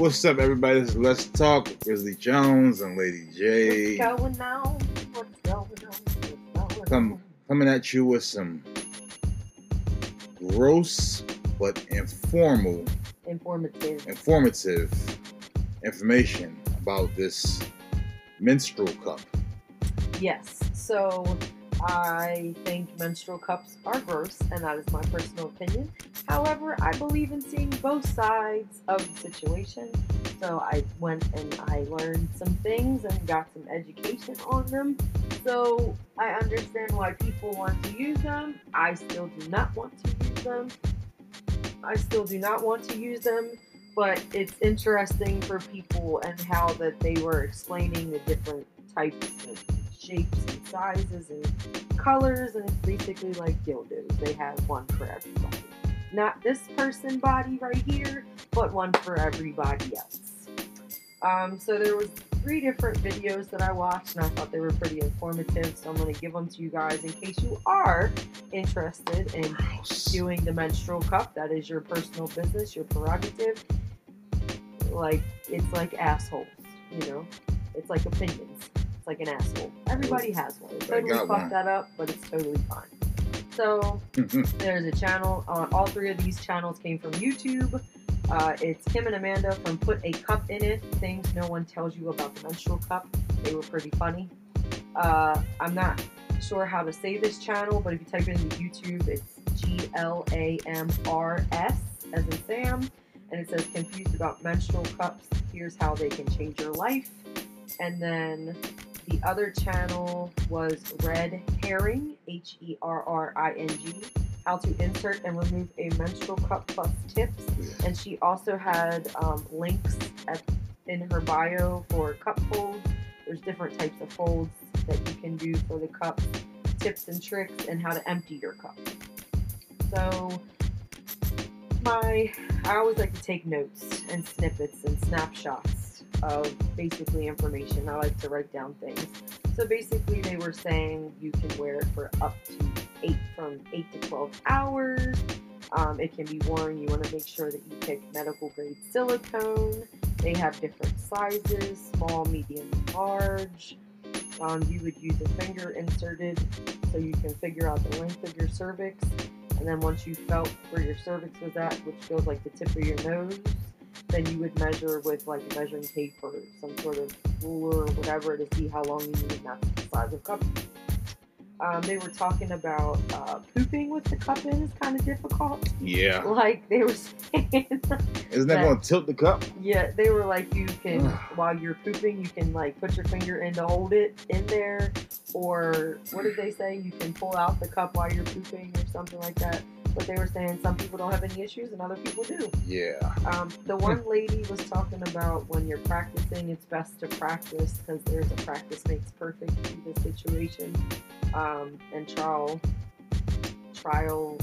What's up, everybody? This is Let's Talk with Grizzly Jones and Lady J. What's going on? What's going on? What's going Come, on? coming at you with some gross but informal, Informative. informative information about this menstrual cup. Yes. So I think menstrual cups are gross, and that is my personal opinion. However, I believe in seeing both sides of the situation. So I went and I learned some things and got some education on them. So I understand why people want to use them. I still do not want to use them. I still do not want to use them, but it's interesting for people and how that they were explaining the different types and shapes and sizes and colors, and it's basically like dildos. They have one for everybody. Not this person body right here, but one for everybody else. Um, so there was three different videos that I watched, and I thought they were pretty informative. So I'm going to give them to you guys in case you are interested in doing the menstrual cup. That is your personal business, your prerogative. Like it's like assholes, you know. It's like opinions. It's like an asshole. Everybody has one. It I totally fucked that up, but it's totally fine. So there's a channel. Uh, all three of these channels came from YouTube. Uh, it's Kim and Amanda from Put a Cup in It. Things no one tells you about the menstrual cup. They were pretty funny. Uh, I'm not sure how to say this channel, but if you type it into YouTube, it's G L A M R S as in Sam, and it says confused about menstrual cups. Here's how they can change your life. And then the other channel was Red Herring, H E R R I N G, how to insert and remove a menstrual cup plus tips. And she also had um, links at, in her bio for cup folds. There's different types of folds that you can do for the cups, tips and tricks, and how to empty your cup. So, my I always like to take notes and snippets and snapshots of basically information. I like to write down things. So basically, they were saying you can wear it for up to eight from eight to twelve hours. Um, it can be worn. You want to make sure that you pick medical grade silicone. They have different sizes: small, medium, large. Um, you would use a finger inserted so you can figure out the length of your cervix. And then once you felt where your cervix was at, which feels like the tip of your nose, then you would measure with like a measuring tape or some sort of ruler or whatever to see how long you need and that's the size of cup. Um, they were talking about uh, pooping with the cup in is kind of difficult. Yeah. Like they were saying, Isn't that That- going to tilt the cup? yeah, they were like you can while you're pooping, you can like put your finger in to hold it in there, or what did they say? You can pull out the cup while you're pooping or something like that. But they were saying some people don't have any issues and other people do. Yeah. Um, the one lady was talking about when you're practicing, it's best to practice because there's a practice makes perfect in the situation. Um, and trial, trial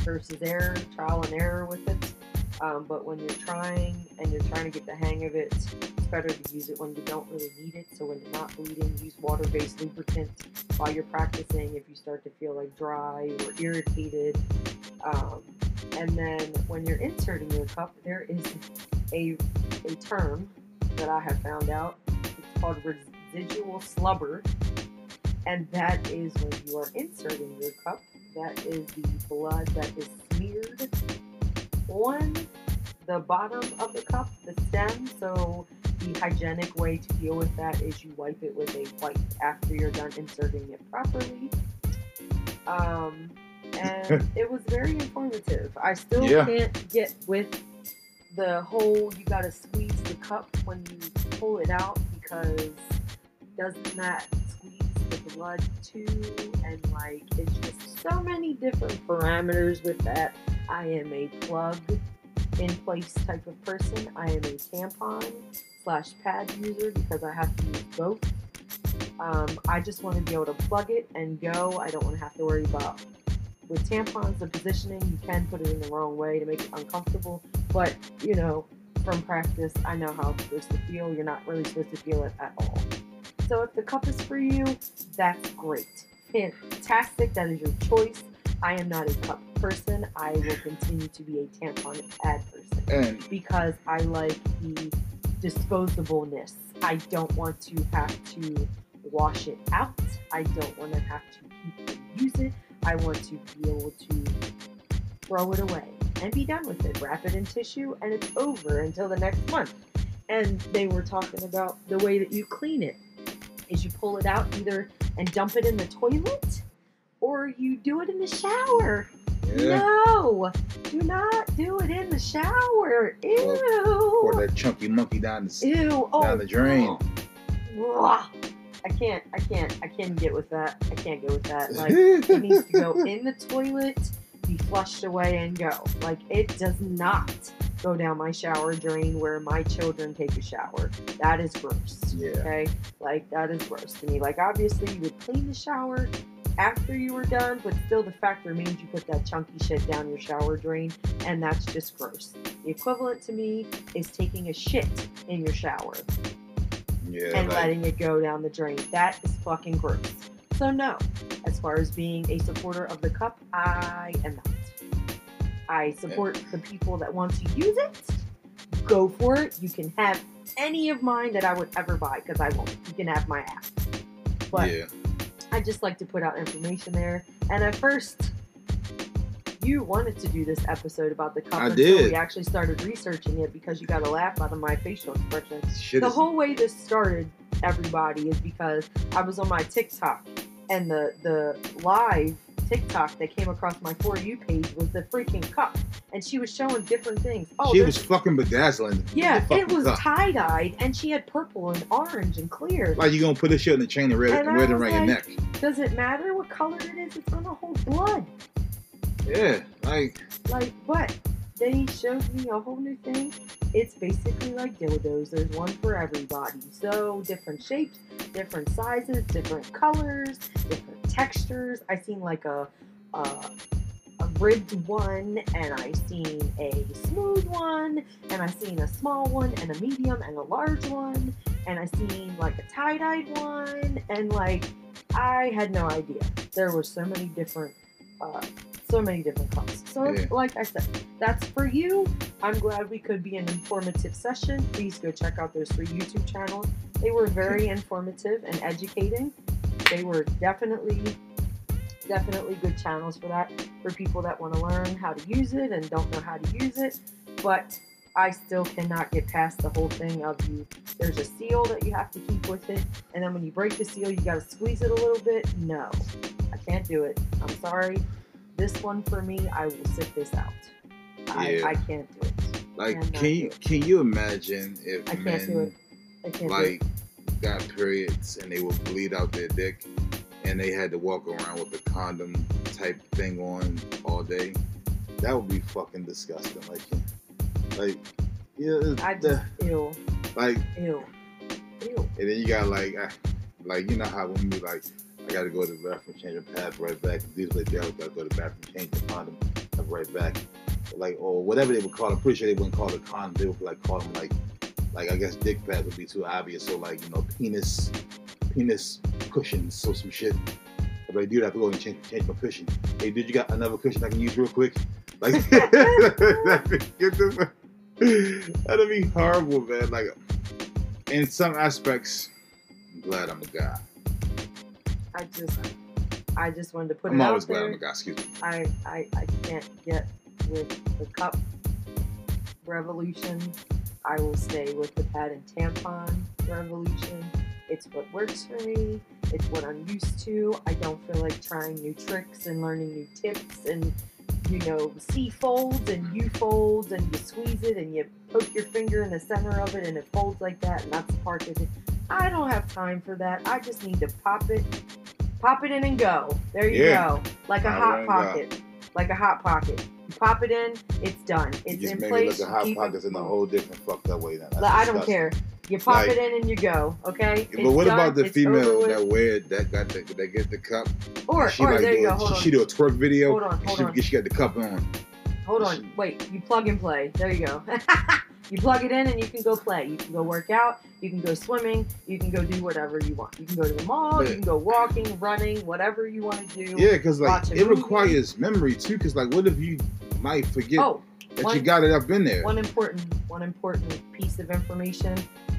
versus error, trial and error with it. Um, but when you're trying and you're trying to get the hang of it, it's better to use it when you don't really need it. So when you're not bleeding, use water-based lubricant while you're practicing. If you start to feel like dry or irritated, um, and then when you're inserting your cup, there is a, a term that I have found out. It's called residual slubber. And that is when you are inserting your cup, that is the blood that is smeared on the bottom of the cup, the stem. So the hygienic way to deal with that is you wipe it with a wipe after you're done inserting it properly. Um, and it was very informative. I still Yeah. can't get with the whole you gotta squeeze the cup when you pull it out because it doesn't that blood too? And like it's just so many different parameters with that. I am a plug in place type of person. I am a tampon slash pad user because I have to use both. Um, I just want to be able to plug it and go. I don't want to have to worry about with tampons the positioning. You can put it in the wrong way to make it uncomfortable, but you know, from practice, I know how it's supposed to feel. You're not really supposed to feel it at all. So if the cup is for you, that's great. Fantastic. That is your choice. I am not a cup person, I will continue to be a tampon pad person And because I like the disposableness. I don't want to have to wash it out. I don't want to have to keep and use it. I want to be able to throw it away and be done with it. Wrap it in tissue and it's over until the next month. And they were talking about the way that you clean it is you pull it out either and dump it in the toilet or you do it in the shower. yeah, No, do not do it in the shower. Ew. pour that chunky monkey down the, Ew. Oh, down the drain. Ugh. I can't. I can't. I can't get with that. I can't get with that. Like it needs to go in the toilet, be flushed away, and go. Like it does not go down my shower drain where my children take a shower. That is gross. Yeah. Okay. Like that is gross to me. Like obviously you would clean the shower after you were done, but still the fact remains you put that chunky shit down your shower drain, and that's just gross. The equivalent to me is taking a shit in your shower Yeah, and like, letting it go down the drain. That is fucking gross. So no, as far as being a supporter of the cup, I am not. I support the people that want to use it. Go for it. You can have any of mine that I would ever buy because I won't. You can have my ass. But yeah, I just like to put out information there. And at first, you wanted to do this episode about the cup I until did. we actually started researching it because you got a laugh out of my facial expression shit the whole way this started, everybody, is because I was on my TikTok and the the live TikTok that came across my for you page was the freaking cup, and she was showing different things. Oh, she was fucking bedazzling. yeah, it was tie dyed, and she had purple and orange and clear. Like you gonna put this shit in the chain and wear it, And I wear it was around your neck. Does it matter what color it is? It's gonna hold blood. Yeah, like Like, but they showed me a whole new thing. It's basically like dildos. There's one for everybody. So different shapes, different sizes, different colors, different textures. I seen like a a, a ribbed one, and I seen a smooth one, and I seen a small one, and a medium, and a large one, and I seen like a tie dyed one, and like I had no idea. There were so many different. Uh, so many different cups. So, Yeah. like I said, that's for you. I'm glad we could be an informative session. Please go check out those three YouTube channels. They were very informative and educating. They were definitely, definitely good channels for that, for people that want to learn how to use it and don't know how to use it. But I still cannot get past the whole thing of you. There's a seal that you have to keep with it, and then when you break the seal, you got to squeeze it a little bit. No, I can't do it. I'm sorry. This one for me, I will sit this out. I, Yeah. I can't do it. like can you can you imagine if I can't men do it. I can't do like got periods and they would bleed out their dick and they had to walk around with a condom type thing on all day? That would be fucking disgusting. Like, like yeah. I the- just ew, like ew, ew. And then you got like, like you know how when you like, I gotta go to the bathroom, change the pads, right back. These like always gotta go to the bathroom, change the condom, right back. Like or whatever they would call it. I'm pretty sure they wouldn't call it a condom. They would like call them like, like I guess dick pads would be too obvious. So like you know penis, penis cushions, so some shit. If I do that, I have to go and change, change my cushion. Hey, dude, you got another cushion I can use real quick? Like, get the, that'd be horrible, man. Like, in some aspects, I'm glad I'm a guy. I just, I just wanted to put I'm it out glad there. I'm always glad a guy. Excuse me. I, I, I can't get with the cup revolution. I will stay with the pad and tampon revolution. It's what works for me. It's what I'm used to. I don't feel like trying new tricks and learning new tips and you know C folds and U folds and you squeeze it and you poke your finger in the center of it and it folds like that and that's the part that I don't have time for that. I just need to pop it, pop it in and go. There you Yeah. go, like a hot right, pocket, like a hot pocket. You pop it in, it's done. It's You just in place. look at hot keep it- pockets in a whole different fucked up way. Now. Like, I don't care. You pop Like- it in and you go. Okay. But It's what done, about the female that wear that got the, that get the cup? Or, she or like there you do, go. Hold she, on. she do a twerk video. Hold on. Hold she, on. she got the cup on. Hold on. Wait. You plug and play. There you go. You plug it in and you can go play. You can go work out. You can go swimming. You can go do whatever you want. You can go to the mall. You can go walking, running, whatever you want to do. Yeah, because like it movie. requires memory too. Because like, what if you might forget Oh, that you got it up in there? one important one important piece of information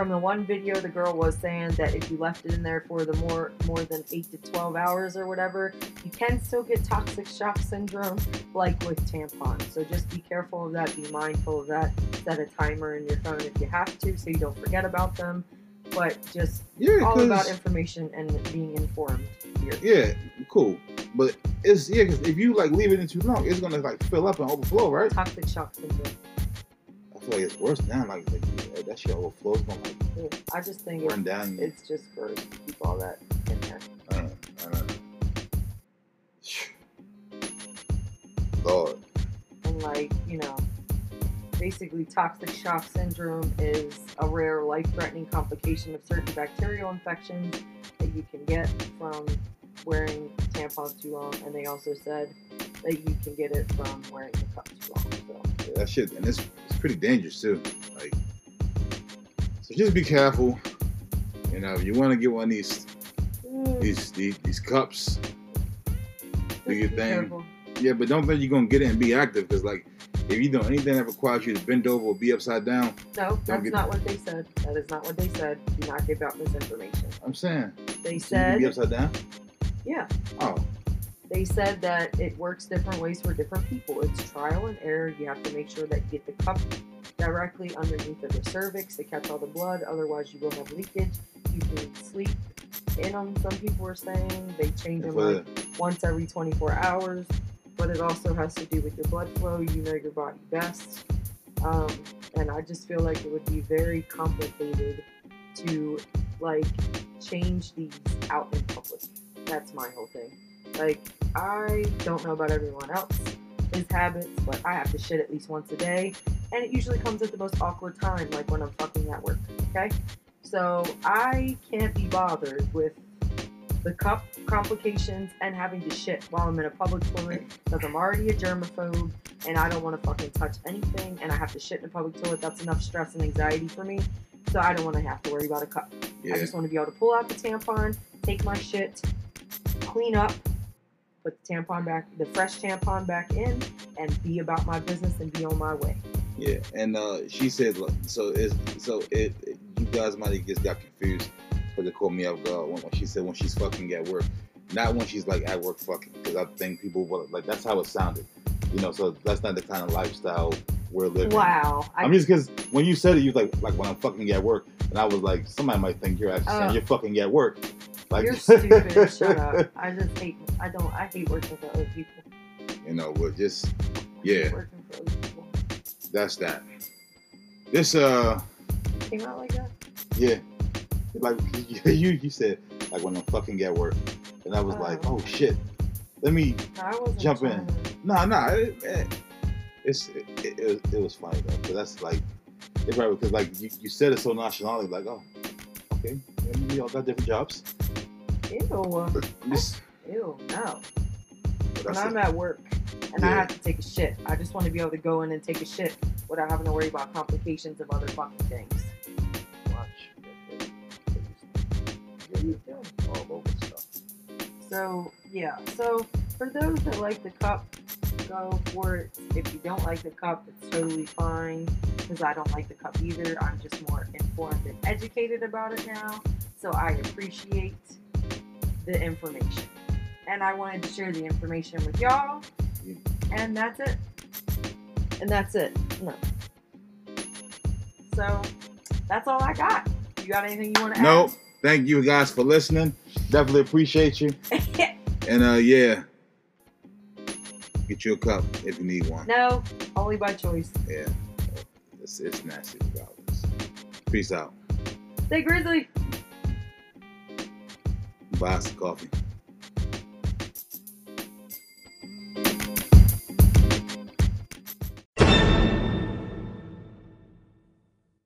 from the one video the girl was saying that if you left it in there for the more more than 8 to 12 hours or whatever you can still get toxic shock syndrome like with tampons. So just be careful of that. Be mindful of that. Set a timer in your phone if you have to so you don't forget about them. But just yeah, all about information and being informed here. Yeah, cool. But it's yeah, because if you like leave it in too long, it's gonna like fill up and overflow, right? toxic shock syndrome I feel like it's worse now. Like, like that shit overflows, gonna like Yeah, i just think run it's, down. it's just to keep all that in there Uh, uh, Lord, and like you know basically toxic shock syndrome is a rare life-threatening complication of certain bacterial infections that you can get from wearing tampons too long and they also said that you can get it from wearing the cup too long so yeah, that shit, and it's it's pretty dangerous too. Like, so just be careful. You know, if you want to get one of these mm, these these, these cups, do your thing. careful. Yeah, but don't think you're gonna get it and be active because like if you do anything that requires you to bend over or be upside down, no that's get- not what they said that is not what they said do not give out misinformation I'm saying they so can be said upside down. Yeah Oh, they said that it works different ways for different people. It's trial and error. You have to make sure that you get the cup directly underneath of the cervix to catch all the blood. Otherwise, you will have leakage. You can sleep in them. Some people are saying they change them like once every 24 hours, but it also has to do with your blood flow. You know your body best. Um, and I just feel like it would be very complicated to like change these out in public. That's my whole thing. Like, I don't know about everyone else, his habits, but I have to shit at least once a day. And it usually comes at the most awkward time, like when I'm fucking at work. Okay? So I can't be bothered with the cup complications and having to shit while I'm in a public toilet because I'm already a germaphobe and I don't want to fucking touch anything and I have to shit in a public toilet. That's enough stress and anxiety for me. So I don't want to have to worry about a cup. yeah. I just want to be able to pull out the tampon, take my shit, clean up, put the tampon back, the fresh tampon back in, and be about my business and be on my way. Yeah, and uh, she said like, so. Is so it, it- You guys might have just got confused because it caught me up. guard when, when she said when she's fucking at work, not when she's like at work fucking. Because I think people will like that's how it sounded, you know. So that's not the kind of lifestyle we're living. Wow. I, I'm just because when you said it, you was like like when I'm fucking at work, and I was like somebody might think you're actually Oh. saying you're fucking at work. Like you're stupid. Shut up. I just hate. I don't. I hate working for other people. You know, but just Yeah. working for other people. that's that. This uh. Came out like that. Yeah. Like you you said, like when I'm fucking at work. And I was like, Oh. shit. Let me No. Jump in. to- nah nah it, it, it's it, it, it, was- funny though. Cause that's like it's right because like you, you said it so nonchalantly, like, oh, okay. Yeah, we all got different jobs. Ew. I'm Ew. No. When I'm it. at work and I have to take a shit, I just want to be able to go in and take a shit without having to worry about complications of other fucking things. watch. All over stuff. So yeah. So for those that like the cup, go for it. If you don't like the cup, it's totally fine. Because I don't like the cup either. I'm just more informed and educated about it now. So I appreciate the information. And I wanted to share the information with y'all. And that's it. And that's it. No. So that's all I got. You got anything you want to No, thank you guys for listening. Definitely appreciate you. And uh yeah. Get you a cup if you need one. no, only by choice. Yeah. It's, it's nasty. Peace out. Stay grizzly. Buy a coffee.